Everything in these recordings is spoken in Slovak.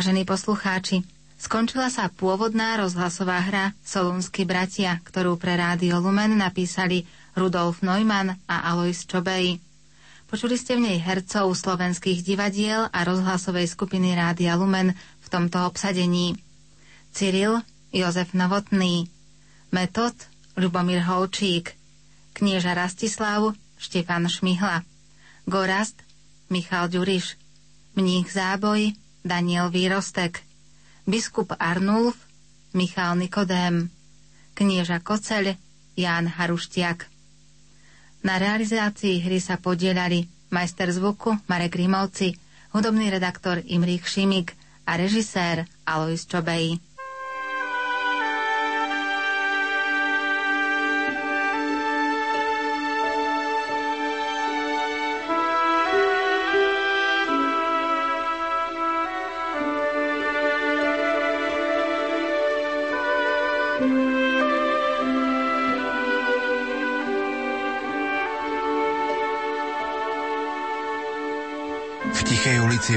Vážení poslucháči, skončila sa pôvodná rozhlasová hra Solúnsky bratia, ktorú pre Rádio Lumen napísali Rudolf Neumann a Alois Čobej. Počuli ste v nej hercov slovenských divadiel a rozhlasovej skupiny Rádia Lumen v tomto obsadení. Cyril Jozef Novotný, Metod Ľubomír Holčík, knieža Rastislav Štefan Šmihla, Gorast Michal Ďuriš, mních Záboj Daniel Výrostek, biskup Arnulf, Michal Nikodém, knieža Koceľ, Ján Haruštiak. Na realizácii hry sa podielali majster zvuku Marek Rimovci, hudobný redaktor Imrich Šimik a režisér Alois Čobej.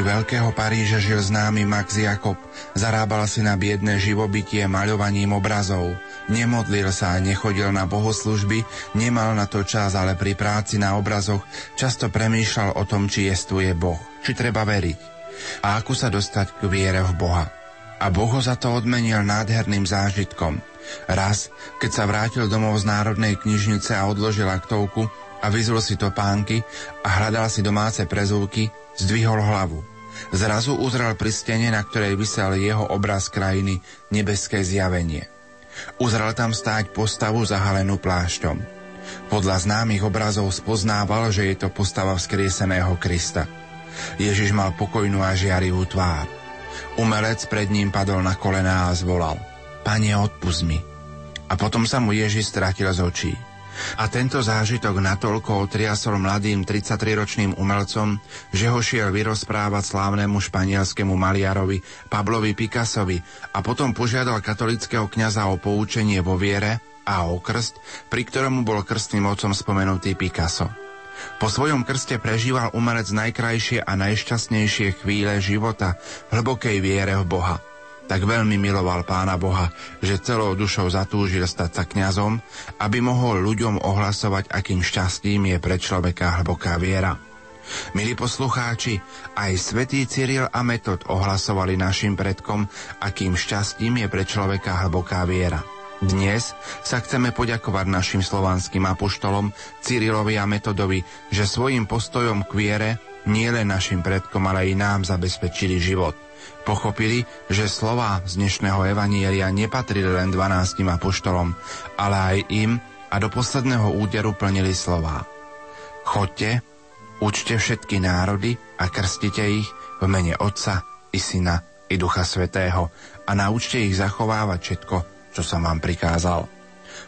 Veľkého Paríža žil známy Max Jakob. Zarábal si na biedné živobytie maľovaním obrazov. Nemodlil sa a nechodil na bohoslužby, nemal na to čas, ale pri práci na obrazoch často premýšľal o tom, či jestuje Boh, či treba veriť a ako sa dostať k viere v Boha. A Boh ho za to odmenil nádherným zážitkom. Raz, keď sa vrátil domov z Národnej knižnice a odložil aktovku, a vyzul si topánky a hľadal si domáce prezúky, zdvihol hlavu. Zrazu uzrel pri stene, na ktorej vysel jeho obraz krajiny, nebeské zjavenie. Uzrel tam stáť postavu zahalenú plášťom. Podľa známych obrazov spoznával, že je to postava vzkrieseného Krista. Ježiš mal pokojnú a žiarivú tvár. Umelec pred ním padol na kolená a zvolal Pane, odpust mi. A potom sa mu Ježiš stratil z očí. A tento zážitok natoľko otriasol mladým 33-ročným umelcom, že ho šiel vyrozprávať slávnemu španielskému maliarovi Pablovi Picassovi a potom požiadal katolického kňaza o poučenie vo viere a o krst, pri ktorom bol krstným otcom spomenutý Picasso. Po svojom krste prežíval umelec najkrajšie a najšťastnejšie chvíle života hlbokej viere v Boha – tak veľmi miloval pána Boha, že celou dušou zatúžil stať sa kňazom, aby mohol ľuďom ohlasovať, akým šťastím je pre človeka hlboká viera. Milí poslucháči, aj svätý Cyril a Metod ohlasovali našim predkom, akým šťastím je pre človeka hlboká viera. Dnes sa chceme poďakovať našim slovanským apoštolom Cyrilovi a Metodovi, že svojim postojom k viere nielen našim predkom, ale i nám zabezpečili život – Pochopili, že slova z dnešného evanielia nepatrili len 12 apoštolom, ale aj im a do posledného úderu plnili slova. Chodte, učte všetky národy a krstite ich v mene Otca i Syna i Ducha Svetého a naučte ich zachovávať všetko, čo som vám prikázal.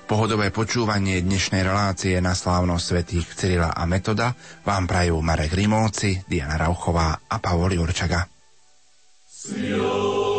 Pohodové počúvanie dnešnej relácie na slávnosť svetých Cyrila a Metoda vám prajú Marek Rimovci, Diana Rauchová a Pavol Jurčaga. Senhor.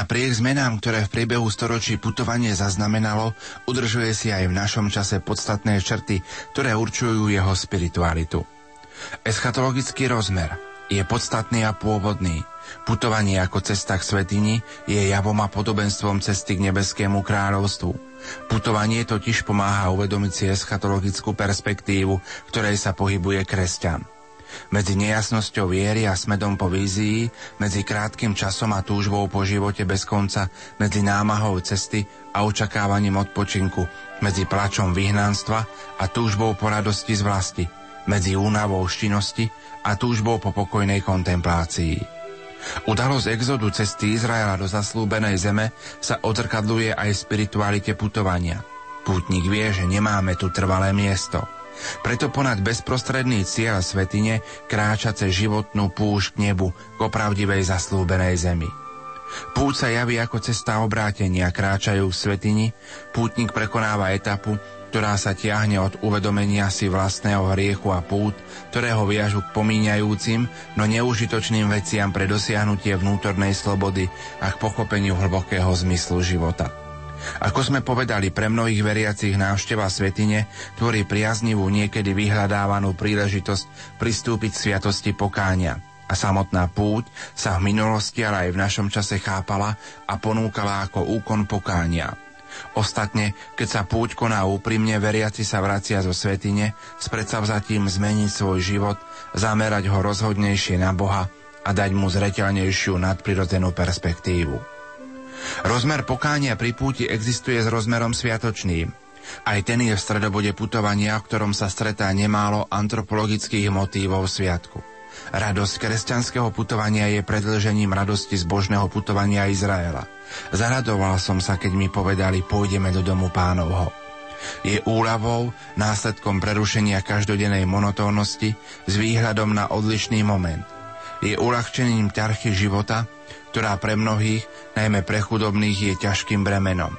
Napriek zmenám, ktoré v priebehu storočí putovanie zaznamenalo, udržuje si aj v našom čase podstatné črty, ktoré určujú jeho spiritualitu. Eschatologický rozmer je podstatný a pôvodný. Putovanie ako cesta k svetini je javom a podobenstvom cesty k nebeskému kráľovstvu. Putovanie totiž pomáha uvedomiť si eschatologickú perspektívu, ktorej sa pohybuje kresťan. Medzi nejasnosťou viery a smedom po vízii, medzi krátkým časom a túžbou po živote bez konca, medzi námahou cesty a očakávaním odpočinku, medzi plačom vyhnanstva a túžbou po radosti z vlasti, medzi únavou štinnosti a túžbou po pokojnej kontemplácii. Udalosť exodu cesty Izraela do zaslúbenej zeme sa odzrkadluje aj v spiritualite putovania. Pútnik vie, že nemáme tu trvalé miesto – preto ponad bezprostredný cieľ svetine kráča cez životnú púšť k nebu, k opravdivej zaslúbenej zemi. Púť sa javí ako cesta obrátenia, kráčajú v svetini, pútnik prekonáva etapu, ktorá sa tiahne od uvedomenia si vlastného hriechu a pút, ktorého viažu k pomíňajúcim, no neužitočným veciam pre dosiahnutie vnútornej slobody a k pochopeniu hlbokého zmyslu života. Ako sme povedali, pre mnohých veriacich návšteva svetine tvorí priaznivú, niekedy vyhľadávanú príležitosť pristúpiť k sviatosti pokáňa. A samotná púť sa v minulosti, ale aj v našom čase chápala a ponúkala ako úkon pokáňa. Ostatne, keď sa púť koná úprimne, veriaci sa vracia zo svetine s predsavzatím zmeniť svoj život, zamerať ho rozhodnejšie na Boha a dať mu zreteľnejšiu nadprirodzenú perspektívu. Rozmer pokánia pri púti existuje s rozmerom sviatočným. Aj ten je v stredobode putovania, v ktorom sa stretá nemálo antropologických motívov sviatku. Radosť kresťanského putovania je predlžením radosti zbožného putovania Izraela. Zaradoval som sa, keď mi povedali, pôjdeme do domu pánovho. Je úľavou, následkom prerušenia každodennej monotónnosti s výhľadom na odlišný moment. Je uľahčením ťarchy života, ktorá pre mnohých, najmä pre chudobných, je ťažkým bremenom.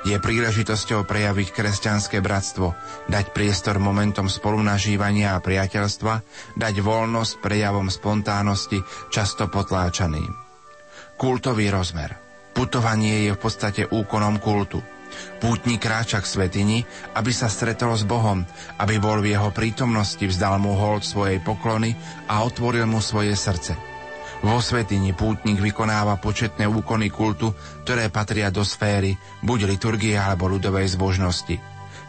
Je príležitosťou prejaviť kresťanské bratstvo, dať priestor momentom spolunažívania a priateľstva, dať voľnosť prejavom spontánnosti, často potláčaným. Kultový rozmer. Putovanie je v podstate úkonom kultu. Pútnik kráča k svetini, aby sa stretol s Bohom, aby bol v jeho prítomnosti, vzdal mu hold svojej poklony a otvoril mu svoje srdce – vo svetini pútnik vykonáva početné úkony kultu, ktoré patria do sféry buď liturgie alebo ľudovej zbožnosti.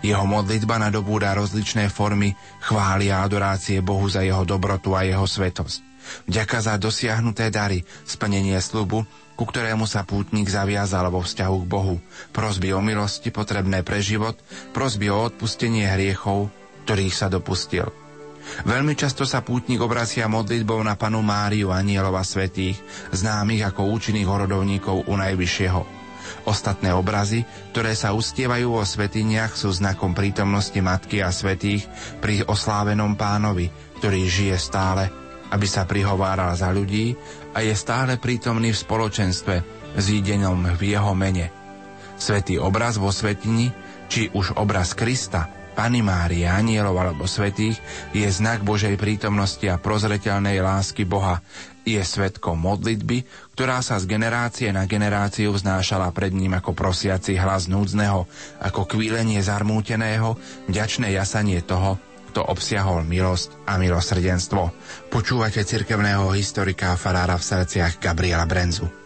Jeho modlitba nadobúda rozličné formy chvály a adorácie Bohu za jeho dobrotu a jeho svetosť. Vďaka za dosiahnuté dary, splnenie slubu, ku ktorému sa pútnik zaviazal vo vzťahu k Bohu, prosby o milosti potrebné pre život, prosby o odpustenie hriechov, ktorých sa dopustil – Veľmi často sa pútnik obracia modlitbou na panu Máriu anielova svetých, známych ako účinných horodovníkov u Najvyššieho. Ostatné obrazy, ktoré sa ustievajú vo svetiniach, sú znakom prítomnosti Matky a svetých pri oslávenom pánovi, ktorý žije stále, aby sa prihováral za ľudí a je stále prítomný v spoločenstve, zídenom v jeho mene. Svetý obraz vo svetini, či už obraz Krista, Pany Márie, anielov alebo svetých je znak Božej prítomnosti a prozreteľnej lásky Boha. Je svetkom modlitby, ktorá sa z generácie na generáciu vznášala pred ním ako prosiaci hlas núdzneho, ako kvílenie zarmúteného, vďačné jasanie toho, kto obsiahol milosť a milosrdenstvo. Počúvate cirkevného historika a farára v srdciach Gabriela Brenzu.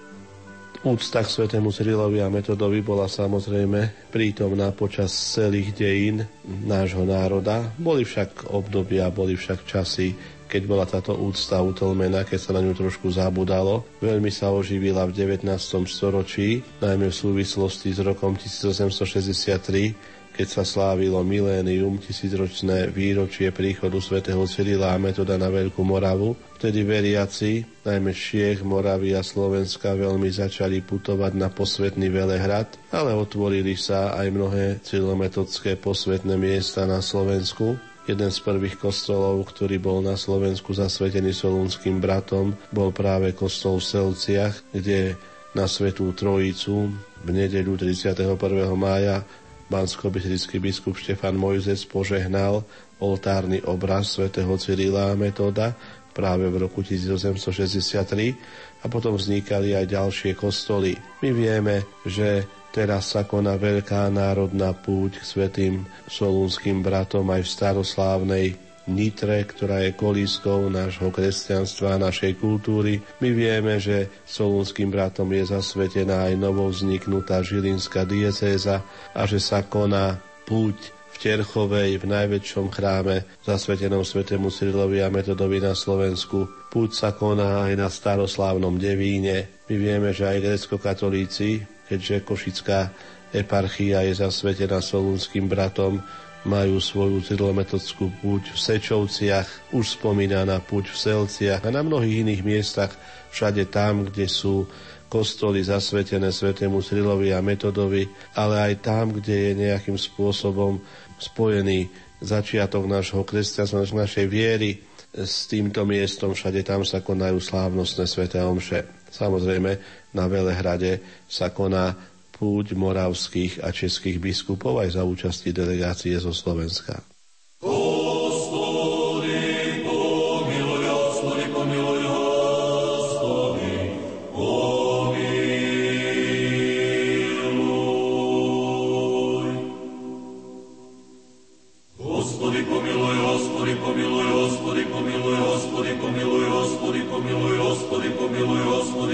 Úcta k svetému Cyrilovi a Metodovi bola samozrejme prítomná počas celých dejín nášho národa. Boli však obdobia, boli však časy, keď bola táto úcta utlmená, keď sa na ňu trošku zabudalo. Veľmi sa oživila v 19. storočí, najmä v súvislosti s rokom 1863, keď sa slávilo milénium, tisícročné výročie príchodu svätého Cyrila a Metoda na Veľkú Moravu. Vtedy veriaci, najmä Šiech, Moravy a Slovenska, veľmi začali putovať na posvetný Velehrad, ale otvorili sa aj mnohé cyrilometodské posvetné miesta na Slovensku. Jeden z prvých kostolov, ktorý bol na Slovensku zasvetený solúnským bratom, bol práve kostol v Selciach, kde na Svetú Trojicu v nedeľu 31. mája bansko biskup Štefan Mojzec požehnal oltárny obraz svätého Cyrila a Metoda, práve v roku 1863 a potom vznikali aj ďalšie kostoly. My vieme, že teraz sa koná veľká národná púť k svetým solúnským bratom aj v staroslávnej Nitre, ktorá je kolískou nášho kresťanstva a našej kultúry. My vieme, že solúnským bratom je zasvetená aj novovzniknutá žilinská diecéza a že sa koná púť v Terchovej, v najväčšom chráme zasvetenom svetému Cyrilovi a Metodovi na Slovensku. Púť sa koná aj na staroslávnom Devíne. My vieme, že aj grecko-katolíci, keďže Košická eparchia je zasvetená solúnským bratom, majú svoju cyrilometodskú púť v Sečovciach, už spomínaná púť v Selciach a na mnohých iných miestach, všade tam, kde sú kostoly zasvetené svetému Cyrilovi a Metodovi, ale aj tam, kde je nejakým spôsobom spojený začiatok nášho kresťanstva, našej viery s týmto miestom, všade tam sa konajú slávnostné sveté omše. Samozrejme, na Velehrade sa koná púť moravských a českých biskupov aj za účasti delegácie zo Slovenska.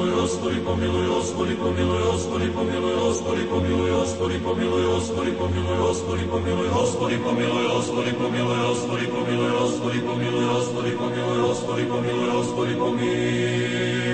pomiluj, hospodi, pomiluj, hospodi, pomiluj, hospodi, pomiluj, hospodi, pomiluj, hospodi, pomiluj, hospodi, pomiluj, hospodi, pomiluj, hospodi, pomiluj, hospodi, pomiluj, hospodi, pomiluj, hospodi, pomiluj, hospodi, pomiluj, hospodi, pomiluj, hospodi, pomiluj.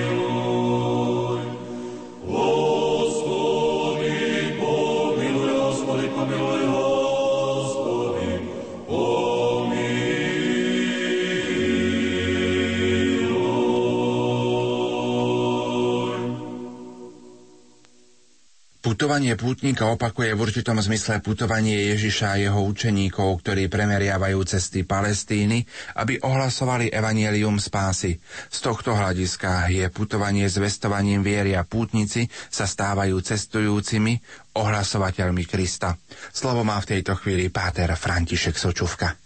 Putovanie pútnika opakuje v určitom zmysle putovanie Ježiša a jeho učeníkov, ktorí premeriavajú cesty Palestíny, aby ohlasovali evanielium spásy. Z tohto hľadiska je putovanie s vestovaním viery a pútnici sa stávajú cestujúcimi, ohlasovateľmi Krista. Slovo má v tejto chvíli páter František Sočuvka.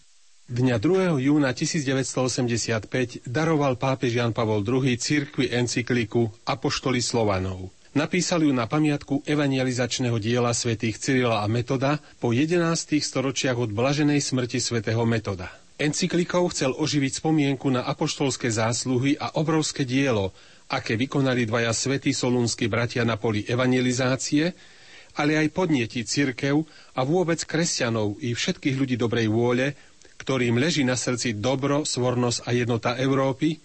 Dňa 2. júna 1985 daroval pápež Jan Pavol II cirkvi encykliku Apoštoli Slovanov. Napísal ju na pamiatku evangelizačného diela svätých Cyrila a Metoda po 11. storočiach od blaženej smrti svätého Metoda. Encyklikou chcel oživiť spomienku na apoštolské zásluhy a obrovské dielo, aké vykonali dvaja svätí solúnsky bratia na poli evangelizácie, ale aj podnieti cirkev a vôbec kresťanov i všetkých ľudí dobrej vôle, ktorým leží na srdci dobro, svornosť a jednota Európy,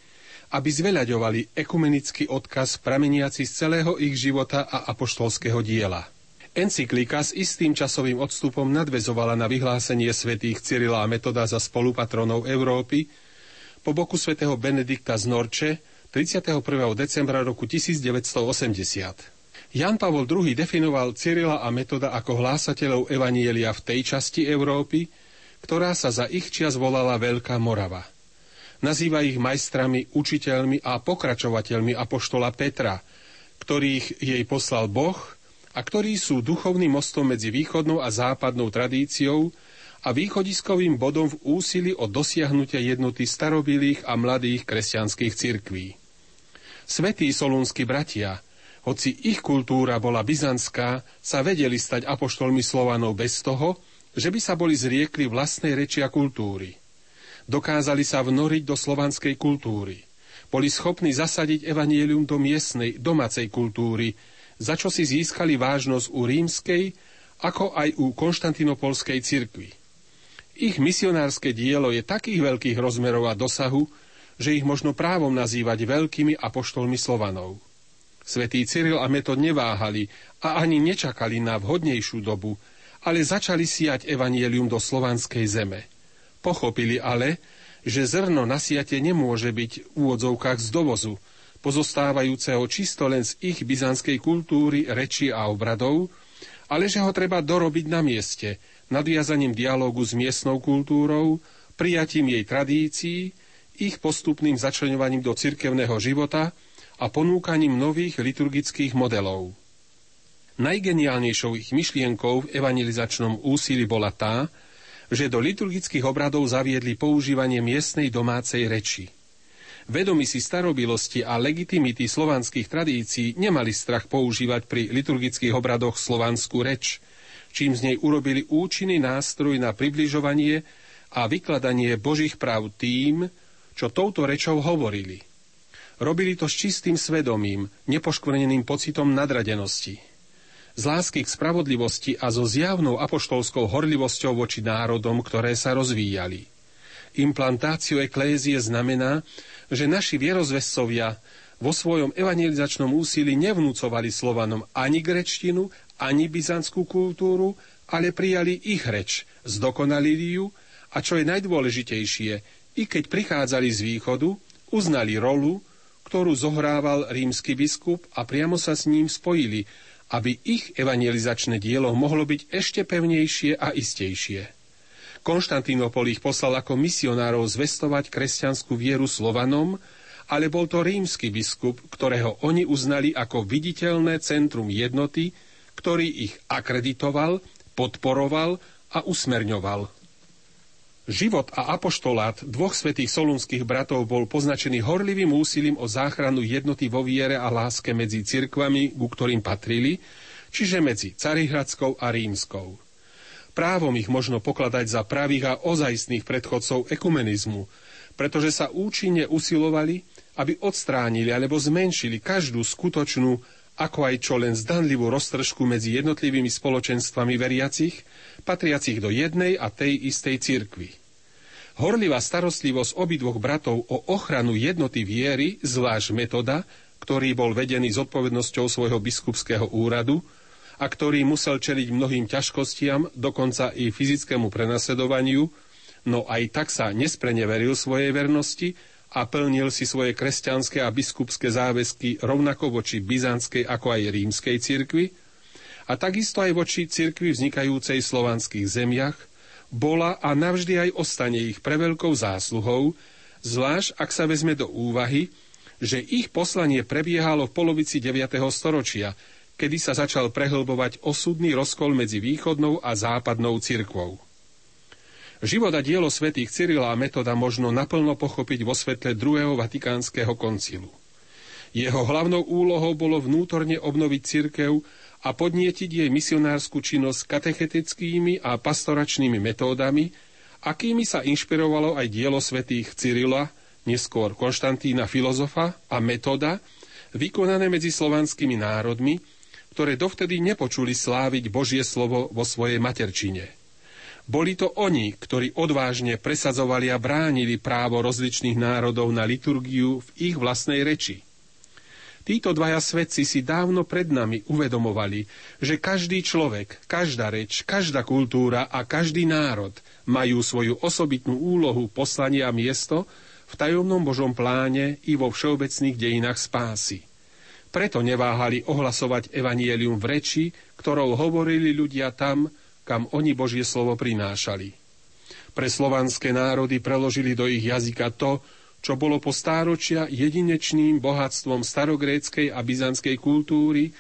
aby zveľaďovali ekumenický odkaz prameniaci z celého ich života a apoštolského diela. Encyklika s istým časovým odstupom nadvezovala na vyhlásenie svätých Cyrila a Metoda za spolupatronov Európy po boku svätého Benedikta z Norče 31. decembra roku 1980. Jan Pavol II definoval Cyrila a Metoda ako hlásateľov Evanielia v tej časti Európy, ktorá sa za ich čias volala Veľká Morava – Nazýva ich majstrami, učiteľmi a pokračovateľmi apoštola Petra, ktorých jej poslal Boh a ktorí sú duchovným mostom medzi východnou a západnou tradíciou a východiskovým bodom v úsilí o dosiahnutie jednoty starobilých a mladých kresťanských cirkví. Svetí solúnsky bratia, hoci ich kultúra bola byzantská, sa vedeli stať apoštolmi Slovanov bez toho, že by sa boli zriekli vlastnej reči a kultúry. Dokázali sa vnoriť do slovanskej kultúry. Boli schopní zasadiť evanielium do miestnej, domácej kultúry, za čo si získali vážnosť u rímskej, ako aj u konštantinopolskej cirkvi. Ich misionárske dielo je takých veľkých rozmerov a dosahu, že ich možno právom nazývať veľkými apoštolmi Slovanov. Svetý Cyril a Metod neváhali a ani nečakali na vhodnejšiu dobu, ale začali siať evanielium do slovanskej zeme. Pochopili ale, že zrno na siate nemôže byť v úvodzovkách z dovozu, pozostávajúceho čisto len z ich byzantskej kultúry, reči a obradov, ale že ho treba dorobiť na mieste, nadviazaním dialógu s miestnou kultúrou, prijatím jej tradícií, ich postupným začlenovaním do cirkevného života a ponúkaním nových liturgických modelov. Najgeniálnejšou ich myšlienkou v evangelizačnom úsilí bola tá, že do liturgických obradov zaviedli používanie miestnej domácej reči. Vedomi si starobilosti a legitimity slovanských tradícií nemali strach používať pri liturgických obradoch slovanskú reč, čím z nej urobili účinný nástroj na približovanie a vykladanie Božích práv tým, čo touto rečou hovorili. Robili to s čistým svedomím, nepoškvrneným pocitom nadradenosti z lásky k spravodlivosti a so zjavnou apoštolskou horlivosťou voči národom, ktoré sa rozvíjali. Implantáciu eklézie znamená, že naši vierozvescovia vo svojom evangelizačnom úsilí nevnúcovali Slovanom ani grečtinu, ani byzantskú kultúru, ale prijali ich reč, zdokonalili ju a čo je najdôležitejšie, i keď prichádzali z východu, uznali rolu, ktorú zohrával rímsky biskup a priamo sa s ním spojili, aby ich evangelizačné dielo mohlo byť ešte pevnejšie a istejšie. Konštantínopol ich poslal ako misionárov zvestovať kresťanskú vieru Slovanom, ale bol to rímsky biskup, ktorého oni uznali ako viditeľné centrum jednoty, ktorý ich akreditoval, podporoval a usmerňoval. Život a apoštolát dvoch svetých solunských bratov bol poznačený horlivým úsilím o záchranu jednoty vo viere a láske medzi cirkvami, ku ktorým patrili, čiže medzi Carihradskou a Rímskou. Právom ich možno pokladať za pravých a ozajstných predchodcov ekumenizmu, pretože sa účinne usilovali, aby odstránili alebo zmenšili každú skutočnú, ako aj čo len zdanlivú roztržku medzi jednotlivými spoločenstvami veriacich, patriacich do jednej a tej istej cirkvi. Horlivá starostlivosť obidvoch bratov o ochranu jednoty viery, zvlášť metoda, ktorý bol vedený s odpovednosťou svojho biskupského úradu a ktorý musel čeliť mnohým ťažkostiam, dokonca i fyzickému prenasledovaniu, no aj tak sa nespreneveril svojej vernosti a plnil si svoje kresťanské a biskupské záväzky rovnako voči byzantskej ako aj rímskej cirkvi, a takisto aj voči cirkvi vznikajúcej v slovanských zemiach, bola a navždy aj ostane ich preveľkou zásluhou, zvlášť ak sa vezme do úvahy, že ich poslanie prebiehalo v polovici 9. storočia, kedy sa začal prehlbovať osudný rozkol medzi východnou a západnou cirkvou. Život a dielo svätých Cyrila a Metoda možno naplno pochopiť vo svetle druhého vatikánskeho koncilu. Jeho hlavnou úlohou bolo vnútorne obnoviť cirkev a podnietiť jej misionárskú činnosť katechetickými a pastoračnými metódami, akými sa inšpirovalo aj dielo svätých Cyrila, neskôr Konštantína filozofa a metóda, vykonané medzi slovanskými národmi, ktoré dovtedy nepočuli sláviť Božie slovo vo svojej materčine. Boli to oni, ktorí odvážne presadzovali a bránili právo rozličných národov na liturgiu v ich vlastnej reči. Títo dvaja svedci si dávno pred nami uvedomovali, že každý človek, každá reč, každá kultúra a každý národ majú svoju osobitnú úlohu, poslanie a miesto v tajomnom Božom pláne i vo všeobecných dejinách spásy. Preto neváhali ohlasovať evanielium v reči, ktorou hovorili ľudia tam, kam oni Božie slovo prinášali. Pre slovanské národy preložili do ich jazyka to, čo bolo po stáročia jedinečným bohatstvom starogréckej a byzantskej kultúry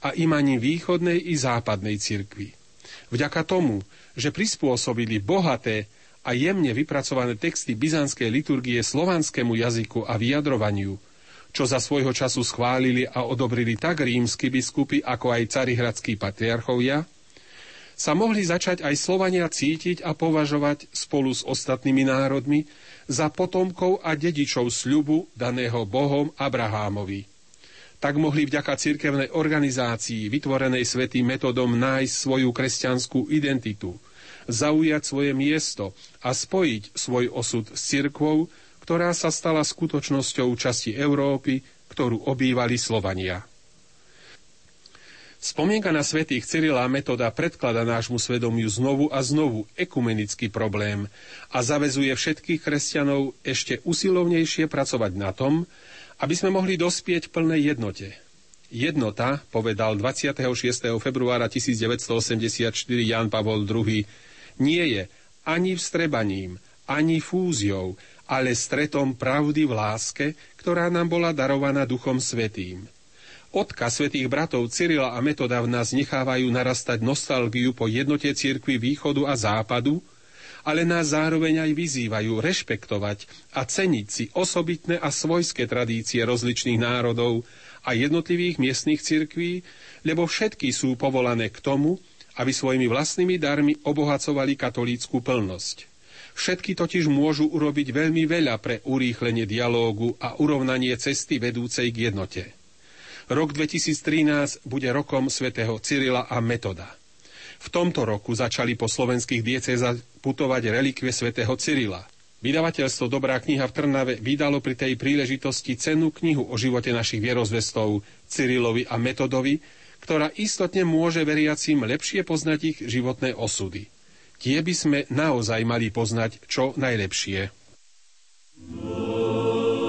a imaním východnej i západnej cirkvi. Vďaka tomu, že prispôsobili bohaté a jemne vypracované texty byzantskej liturgie slovanskému jazyku a vyjadrovaniu, čo za svojho času schválili a odobrili tak rímsky biskupy, ako aj carihradskí patriarchovia, sa mohli začať aj Slovania cítiť a považovať spolu s ostatnými národmi za potomkov a dedičov sľubu daného Bohom Abrahámovi. Tak mohli vďaka cirkevnej organizácii vytvorenej svetým metodom nájsť svoju kresťanskú identitu, zaujať svoje miesto a spojiť svoj osud s cirkvou, ktorá sa stala skutočnosťou časti Európy, ktorú obývali Slovania. Spomienka na svetých Cyrila metoda predklada nášmu svedomiu znovu a znovu ekumenický problém a zavezuje všetkých kresťanov ešte usilovnejšie pracovať na tom, aby sme mohli dospieť plnej jednote. Jednota, povedal 26. februára 1984 Jan Pavol II, nie je ani vstrebaním, ani fúziou, ale stretom pravdy v láske, ktorá nám bola darovaná Duchom Svetým. Odkaz svetých bratov Cyrila a Metoda v nás nechávajú narastať nostalgiu po jednote cirkvi východu a západu, ale nás zároveň aj vyzývajú rešpektovať a ceniť si osobitné a svojské tradície rozličných národov a jednotlivých miestnych cirkví, lebo všetky sú povolané k tomu, aby svojimi vlastnými darmi obohacovali katolícku plnosť. Všetky totiž môžu urobiť veľmi veľa pre urýchlenie dialógu a urovnanie cesty vedúcej k jednote. Rok 2013 bude rokom svätého Cyrila a Metoda. V tomto roku začali po slovenských diecezách putovať relikvie svätého Cyrila. Vydavateľstvo Dobrá kniha v Trnave vydalo pri tej príležitosti cennú knihu o živote našich vierozvestov Cyrilovi a Metodovi, ktorá istotne môže veriacim lepšie poznať ich životné osudy. Tie by sme naozaj mali poznať čo najlepšie. Oh.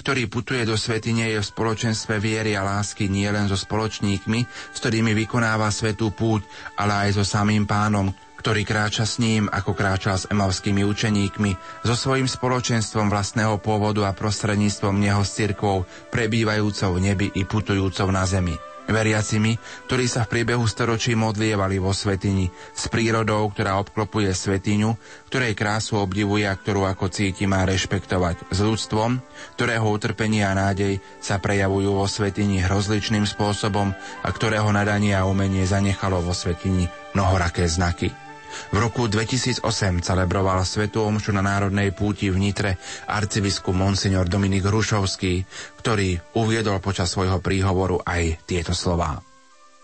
Ktorý putuje do svetine, je v spoločenstve viery a lásky nielen so spoločníkmi, s ktorými vykonáva svetú púť, ale aj so samým pánom, ktorý kráča s ním, ako kráčal s emavskými učeníkmi, so svojím spoločenstvom vlastného pôvodu a prostredníctvom neho s cirkvou, prebývajúcou v nebi i putujúcou na zemi veriacimi, ktorí sa v priebehu storočí modlievali vo svetini, s prírodou, ktorá obklopuje svetiňu, ktorej krásu obdivuje a ktorú ako cíti má rešpektovať, s ľudstvom, ktorého utrpenie a nádej sa prejavujú vo svetini rozličným spôsobom a ktorého nadanie a umenie zanechalo vo svetini mnohoraké znaky. V roku 2008 celebroval Svetú omšu na Národnej púti v Nitre arcibiskup Monsignor Dominik Hrušovský, ktorý uviedol počas svojho príhovoru aj tieto slová.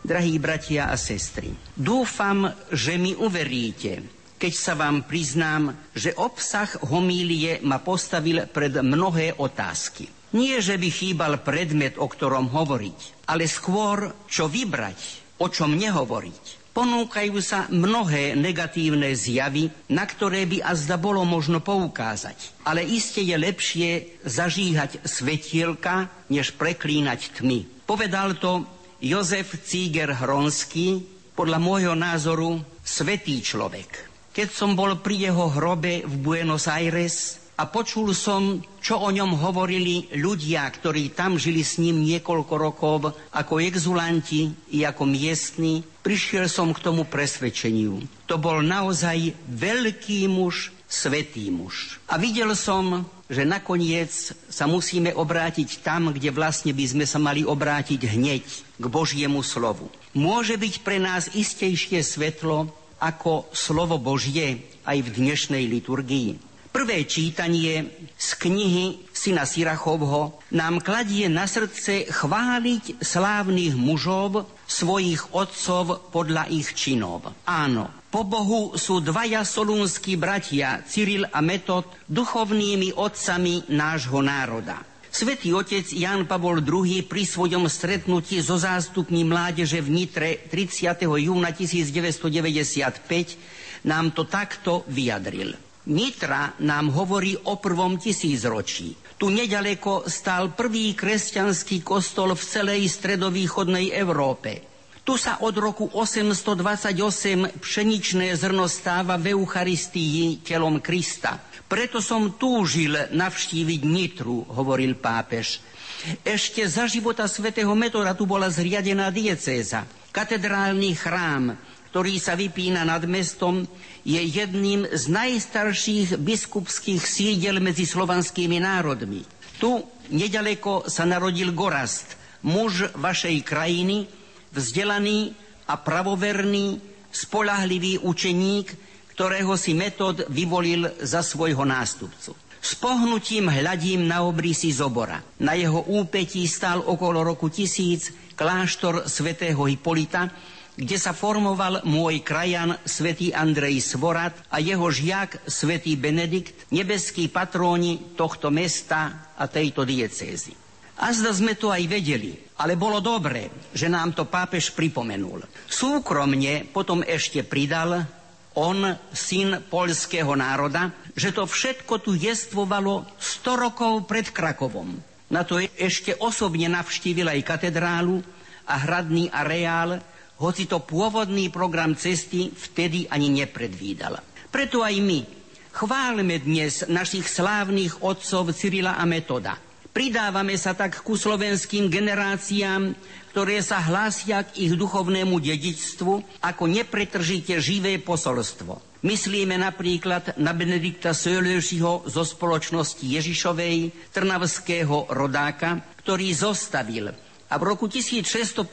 Drahí bratia a sestry, dúfam, že mi uveríte, keď sa vám priznám, že obsah homílie ma postavil pred mnohé otázky. Nie, že by chýbal predmet, o ktorom hovoriť, ale skôr, čo vybrať, o čom nehovoriť ponúkajú sa mnohé negatívne zjavy, na ktoré by azda bolo možno poukázať. Ale iste je lepšie zažíhať svetielka, než preklínať tmy. Povedal to Jozef Cíger Hronský, podľa môjho názoru svetý človek. Keď som bol pri jeho hrobe v Buenos Aires, a počul som, čo o ňom hovorili ľudia, ktorí tam žili s ním niekoľko rokov ako exulanti i ako miestni. Prišiel som k tomu presvedčeniu. To bol naozaj veľký muž, svetý muž. A videl som, že nakoniec sa musíme obrátiť tam, kde vlastne by sme sa mali obrátiť hneď k Božiemu slovu. Môže byť pre nás istejšie svetlo ako slovo Božie aj v dnešnej liturgii. Prvé čítanie z knihy syna Sirachovho nám kladie na srdce chváliť slávnych mužov, svojich otcov podľa ich činov. Áno, po Bohu sú dvaja solúnskí bratia, Cyril a Metod, duchovnými otcami nášho národa. Svetý otec Jan Pavol II pri svojom stretnutí so zástupmi mládeže v Nitre 30. júna 1995 nám to takto vyjadril. Nitra nám hovorí o prvom tisícročí. Tu nedaleko stál prvý kresťanský kostol v celej stredovýchodnej Európe. Tu sa od roku 828 pšeničné zrno stáva v Eucharistii telom Krista. Preto som túžil navštíviť Nitru, hovoril pápež. Ešte za života svätého Metoda tu bola zriadená diecéza, katedrálny chrám, ktorý sa vypína nad mestom, je jedným z najstarších biskupských sídel medzi slovanskými národmi. Tu nedaleko sa narodil Gorast, muž vašej krajiny, vzdelaný a pravoverný, spolahlivý učeník, ktorého si metod vyvolil za svojho nástupcu. S pohnutím hľadím na obrysy Zobora. Na jeho úpetí stál okolo roku tisíc kláštor svätého Hipolita, kde sa formoval môj krajan svätý Andrej Svorat a jeho žiak svätý Benedikt, nebeský patróni tohto mesta a tejto diecézy. A zda sme to aj vedeli, ale bolo dobré, že nám to pápež pripomenul. Súkromne potom ešte pridal on, syn poľského národa, že to všetko tu jestvovalo 100 rokov pred Krakovom. Na to ešte osobne navštívil aj katedrálu a hradný areál, hoci to pôvodný program cesty vtedy ani nepredvídal. Preto aj my chválme dnes našich slávnych otcov Cyrila a Metoda. Pridávame sa tak ku slovenským generáciám, ktoré sa hlásia k ich duchovnému dedičstvu ako nepretržite živé posolstvo. Myslíme napríklad na Benedikta Sölöšiho zo spoločnosti Ježišovej, trnavského rodáka, ktorý zostavil a v roku 1655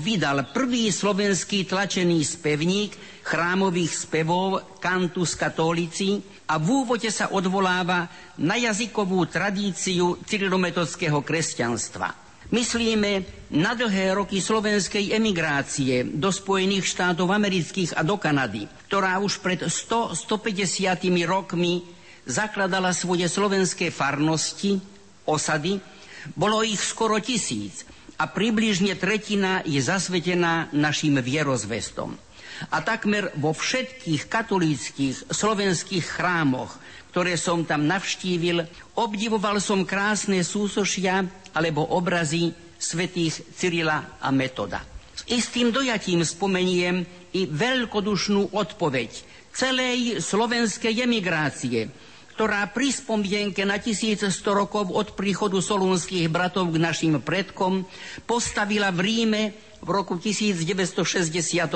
vydal prvý slovenský tlačený spevník chrámových spevov Cantus Catholici a v úvode sa odvoláva na jazykovú tradíciu cyrilometodského kresťanstva. Myslíme na dlhé roky slovenskej emigrácie do Spojených štátov amerických a do Kanady, ktorá už pred 100-150 rokmi zakladala svoje slovenské farnosti, osady, bolo ich skoro tisíc a približne tretina je zasvetená našim vierozvestom. A takmer vo všetkých katolíckých slovenských chrámoch, ktoré som tam navštívil, obdivoval som krásne súsošia alebo obrazy svetých Cyrila a Metoda. S istým dojatím spomeniem i veľkodušnú odpoveď celej slovenskej emigrácie, ktorá pri spomienke na 1100 rokov od príchodu solúnskych bratov k našim predkom postavila v Ríme v roku 1963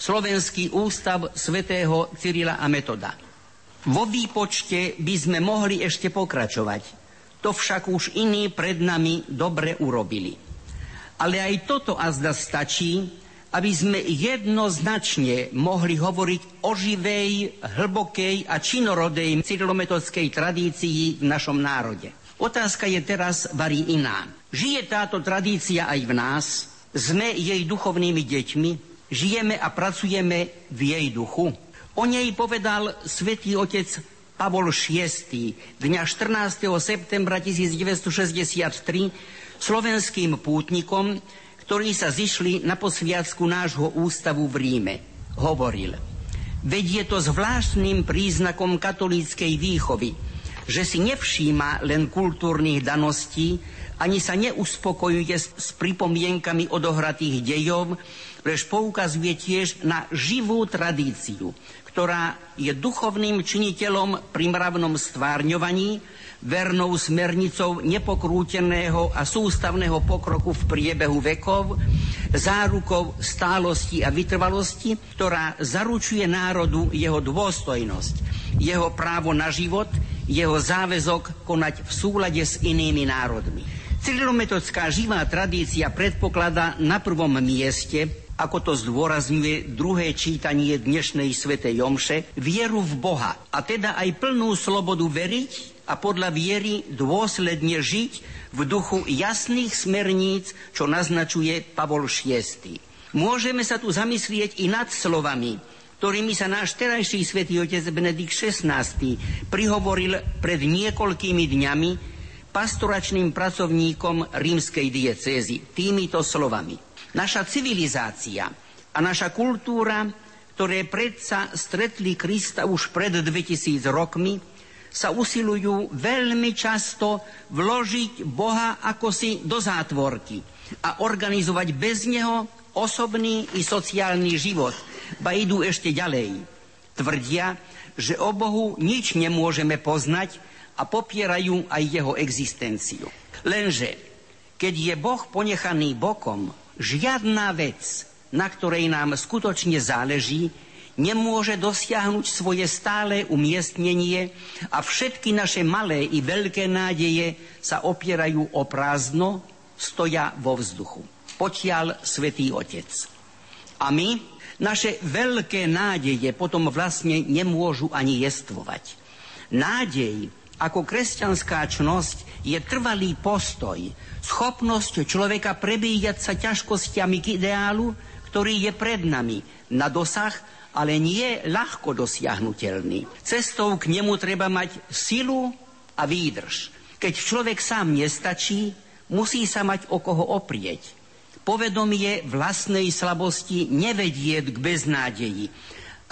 Slovenský ústav svätého Cyrila a Metoda. Vo výpočte by sme mohli ešte pokračovať. To však už iní pred nami dobre urobili. Ale aj toto azda stačí, aby sme jednoznačne mohli hovoriť o živej, hlbokej a činorodej cyrilometodskej tradícii v našom národe. Otázka je teraz varí iná. Žije táto tradícia aj v nás? Sme jej duchovnými deťmi? Žijeme a pracujeme v jej duchu? O nej povedal svätý otec Pavol VI dňa 14. septembra 1963 slovenským pútnikom, ktorí sa zišli na posviacku nášho ústavu v Ríme. Hovoril, veď je to zvláštnym príznakom katolíckej výchovy, že si nevšíma len kultúrnych daností, ani sa neuspokojuje s, pripomienkami odohratých dejov, lež poukazuje tiež na živú tradíciu, ktorá je duchovným činiteľom pri mravnom stvárňovaní, vernou smernicou nepokrúteného a sústavného pokroku v priebehu vekov, zárukou stálosti a vytrvalosti, ktorá zaručuje národu jeho dôstojnosť, jeho právo na život, jeho záväzok konať v súlade s inými národmi. Cyrilometodská živá tradícia predpokladá na prvom mieste ako to zdôrazňuje druhé čítanie dnešnej svätej Jomše, vieru v Boha a teda aj plnú slobodu veriť a podľa viery dôsledne žiť v duchu jasných smerníc, čo naznačuje Pavol VI. Môžeme sa tu zamyslieť i nad slovami, ktorými sa náš terajší svätý otec Benedikt XVI prihovoril pred niekoľkými dňami pastoračným pracovníkom rímskej diecézy týmito slovami. Naša civilizácia a naša kultúra, ktoré predsa stretli Krista už pred 2000 rokmi, sa usilujú veľmi často vložiť Boha ako si do zátvorky a organizovať bez Neho osobný i sociálny život, ba idú ešte ďalej. Tvrdia, že o Bohu nič nemôžeme poznať a popierajú aj jeho existenciu. Lenže, keď je Boh ponechaný bokom žiadna vec, na ktorej nám skutočne záleží, nemôže dosiahnuť svoje stále umiestnenie a všetky naše malé i veľké nádeje sa opierajú o prázdno, stoja vo vzduchu. Potiaľ Svetý Otec. A my, naše veľké nádeje potom vlastne nemôžu ani jestvovať. Nádej ako kresťanská čnosť je trvalý postoj, schopnosť človeka prebíjať sa ťažkostiami k ideálu, ktorý je pred nami, na dosah, ale nie ľahko dosiahnutelný. Cestou k nemu treba mať silu a výdrž. Keď človek sám nestačí, musí sa mať o koho oprieť. Povedomie vlastnej slabosti nevedie k beznádeji.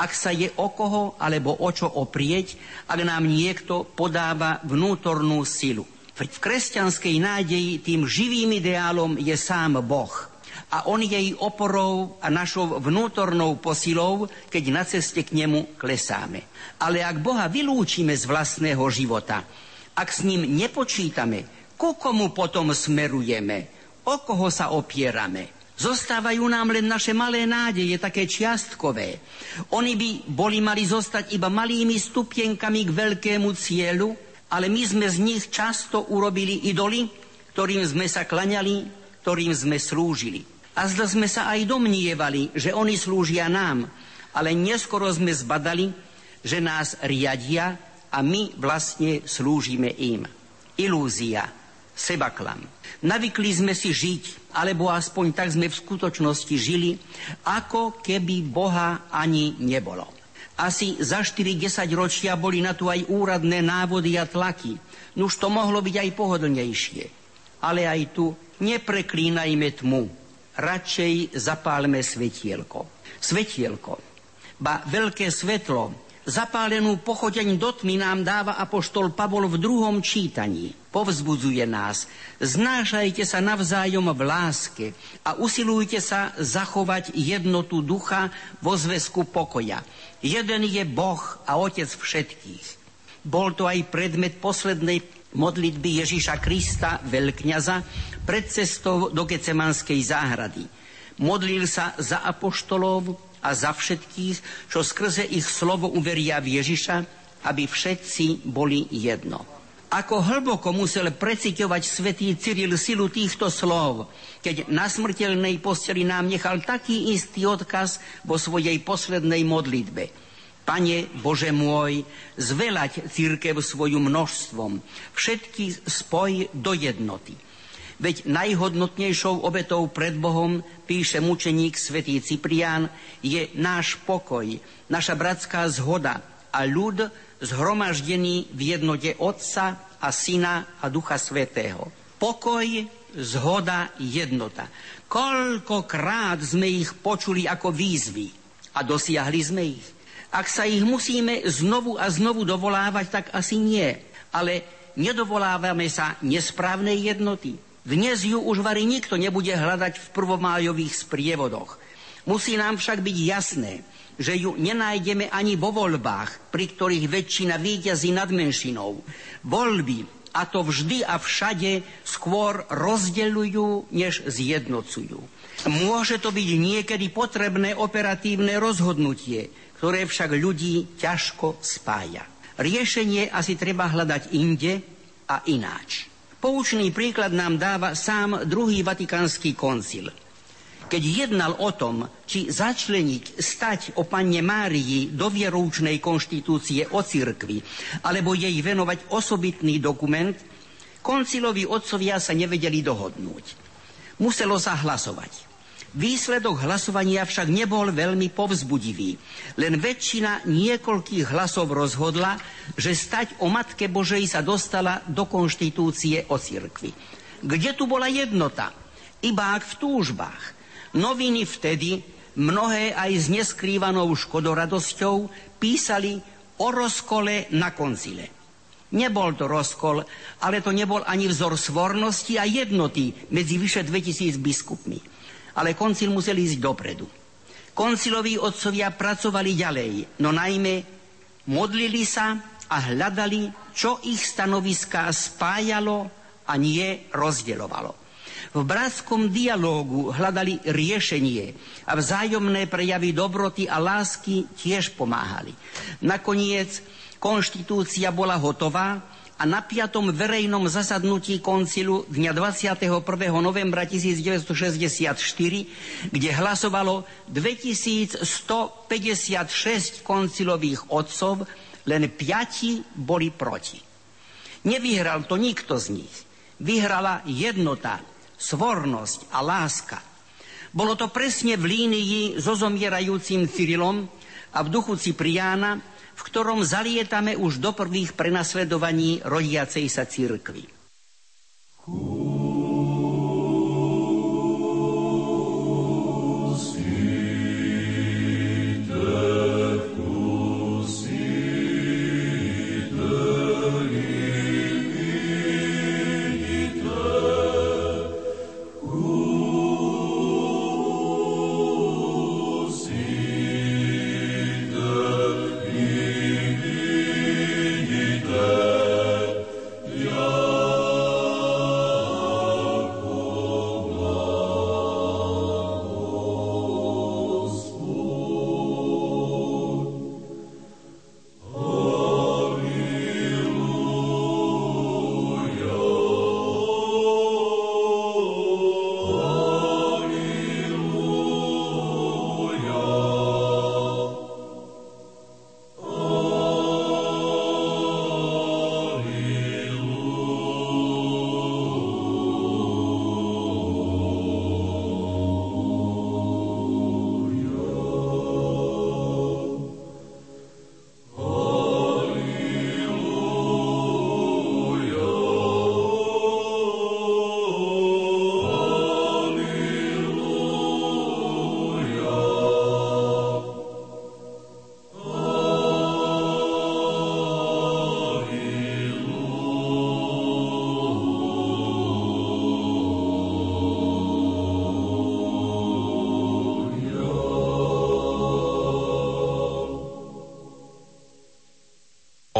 Ak sa je o koho alebo o čo oprieť, ak nám niekto podáva vnútornú silu. V kresťanskej nádeji tým živým ideálom je sám Boh. A on je jej oporou a našou vnútornou posilou, keď na ceste k nemu klesáme. Ale ak Boha vylúčime z vlastného života, ak s ním nepočítame, ku komu potom smerujeme, o koho sa opierame, Zostávajú nám len naše malé nádeje, také čiastkové. Oni by boli mali zostať iba malými stupienkami k veľkému cieľu, ale my sme z nich často urobili idoly, ktorým sme sa klaňali, ktorým sme slúžili. A zda sme sa aj domnievali, že oni slúžia nám, ale neskoro sme zbadali, že nás riadia a my vlastne slúžime im. Ilúzia, sebaklam. Navykli sme si žiť, alebo aspoň tak sme v skutočnosti žili, ako keby Boha ani nebolo. Asi za 4-10 ročia boli na to aj úradné návody a tlaky. Nuž to mohlo byť aj pohodlnejšie. Ale aj tu nepreklínajme tmu. Radšej zapálme svetielko. Svetielko, ba veľké svetlo, Zapálenú pochodeň do tmy nám dáva apoštol Pavol v druhom čítaní. Povzbudzuje nás. Znášajte sa navzájom v láske a usilujte sa zachovať jednotu ducha vo zväzku pokoja. Jeden je Boh a Otec všetkých. Bol to aj predmet poslednej modlitby Ježíša Krista, veľkňaza, pred cestou do Gecemanskej záhrady. Modlil sa za apoštolov, a za všetkých, čo skrze ich slovo uveria v Ježiša, aby všetci boli jedno. Ako hlboko musel preciťovať svätý Cyril silu týchto slov, keď na smrteľnej posteli nám nechal taký istý odkaz vo svojej poslednej modlitbe. Pane Bože môj, zvelať církev svoju množstvom, všetky spoj do jednoty – Veď najhodnotnejšou obetou pred Bohom, píše mučeník svätý Cyprián, je náš pokoj, naša bratská zhoda a ľud zhromaždený v jednote Otca a Syna a Ducha Svetého. Pokoj, zhoda, jednota. Koľkokrát sme ich počuli ako výzvy a dosiahli sme ich. Ak sa ich musíme znovu a znovu dovolávať, tak asi nie. Ale nedovolávame sa nesprávnej jednoty, dnes ju už vari nikto nebude hľadať v prvomájových sprievodoch. Musí nám však byť jasné, že ju nenájdeme ani vo voľbách, pri ktorých väčšina víťazí nad menšinou. Voľby, a to vždy a všade, skôr rozdeľujú, než zjednocujú. Môže to byť niekedy potrebné operatívne rozhodnutie, ktoré však ľudí ťažko spája. Riešenie asi treba hľadať inde a ináč. Poučný príklad nám dáva sám druhý vatikánsky koncil. Keď jednal o tom, či začleniť stať o panne Márii do vieroučnej konštitúcie o cirkvi, alebo jej venovať osobitný dokument, koncilovi otcovia sa nevedeli dohodnúť. Muselo sa hlasovať. Výsledok hlasovania však nebol veľmi povzbudivý. Len väčšina niekoľkých hlasov rozhodla, že stať o Matke Božej sa dostala do konštitúcie o cirkvi. Kde tu bola jednota? Iba ak v túžbách. Noviny vtedy, mnohé aj s neskrývanou škodoradosťou, písali o rozkole na koncile. Nebol to rozkol, ale to nebol ani vzor svornosti a jednoty medzi vyše 2000 biskupmi ale koncil musel ísť dopredu. Konciloví otcovia pracovali ďalej, no najmä modlili sa a hľadali, čo ich stanoviská spájalo a nie rozdeľovalo. V bratskom dialógu hľadali riešenie a vzájomné prejavy dobroty a lásky tiež pomáhali. Nakoniec konštitúcia bola hotová a na piatom verejnom zasadnutí koncilu dňa 21. novembra 1964, kde hlasovalo 2156 koncilových otcov, len piati boli proti. Nevyhral to nikto z nich. Vyhrala jednota, svornosť a láska. Bolo to presne v línii so zomierajúcim Cyrilom a v duchu Cipriána, v ktorom zalietame už do prvých prenasledovaní rodiacej sa církvy.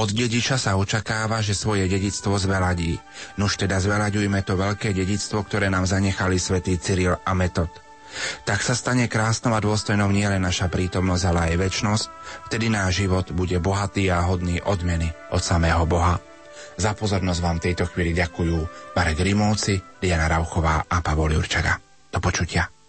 Od dediča sa očakáva, že svoje dedictvo zveladí. Nuž teda zvelaďujme to veľké dedictvo, ktoré nám zanechali svätý Cyril a Metod. Tak sa stane krásnou a dôstojnou nielen naša prítomnosť, ale aj väčnosť, vtedy náš život bude bohatý a hodný odmeny od samého Boha. Za pozornosť vám tejto chvíli ďakujú Marek Rimovci, Diana Rauchová a Pavol Jurčaga. Do počutia.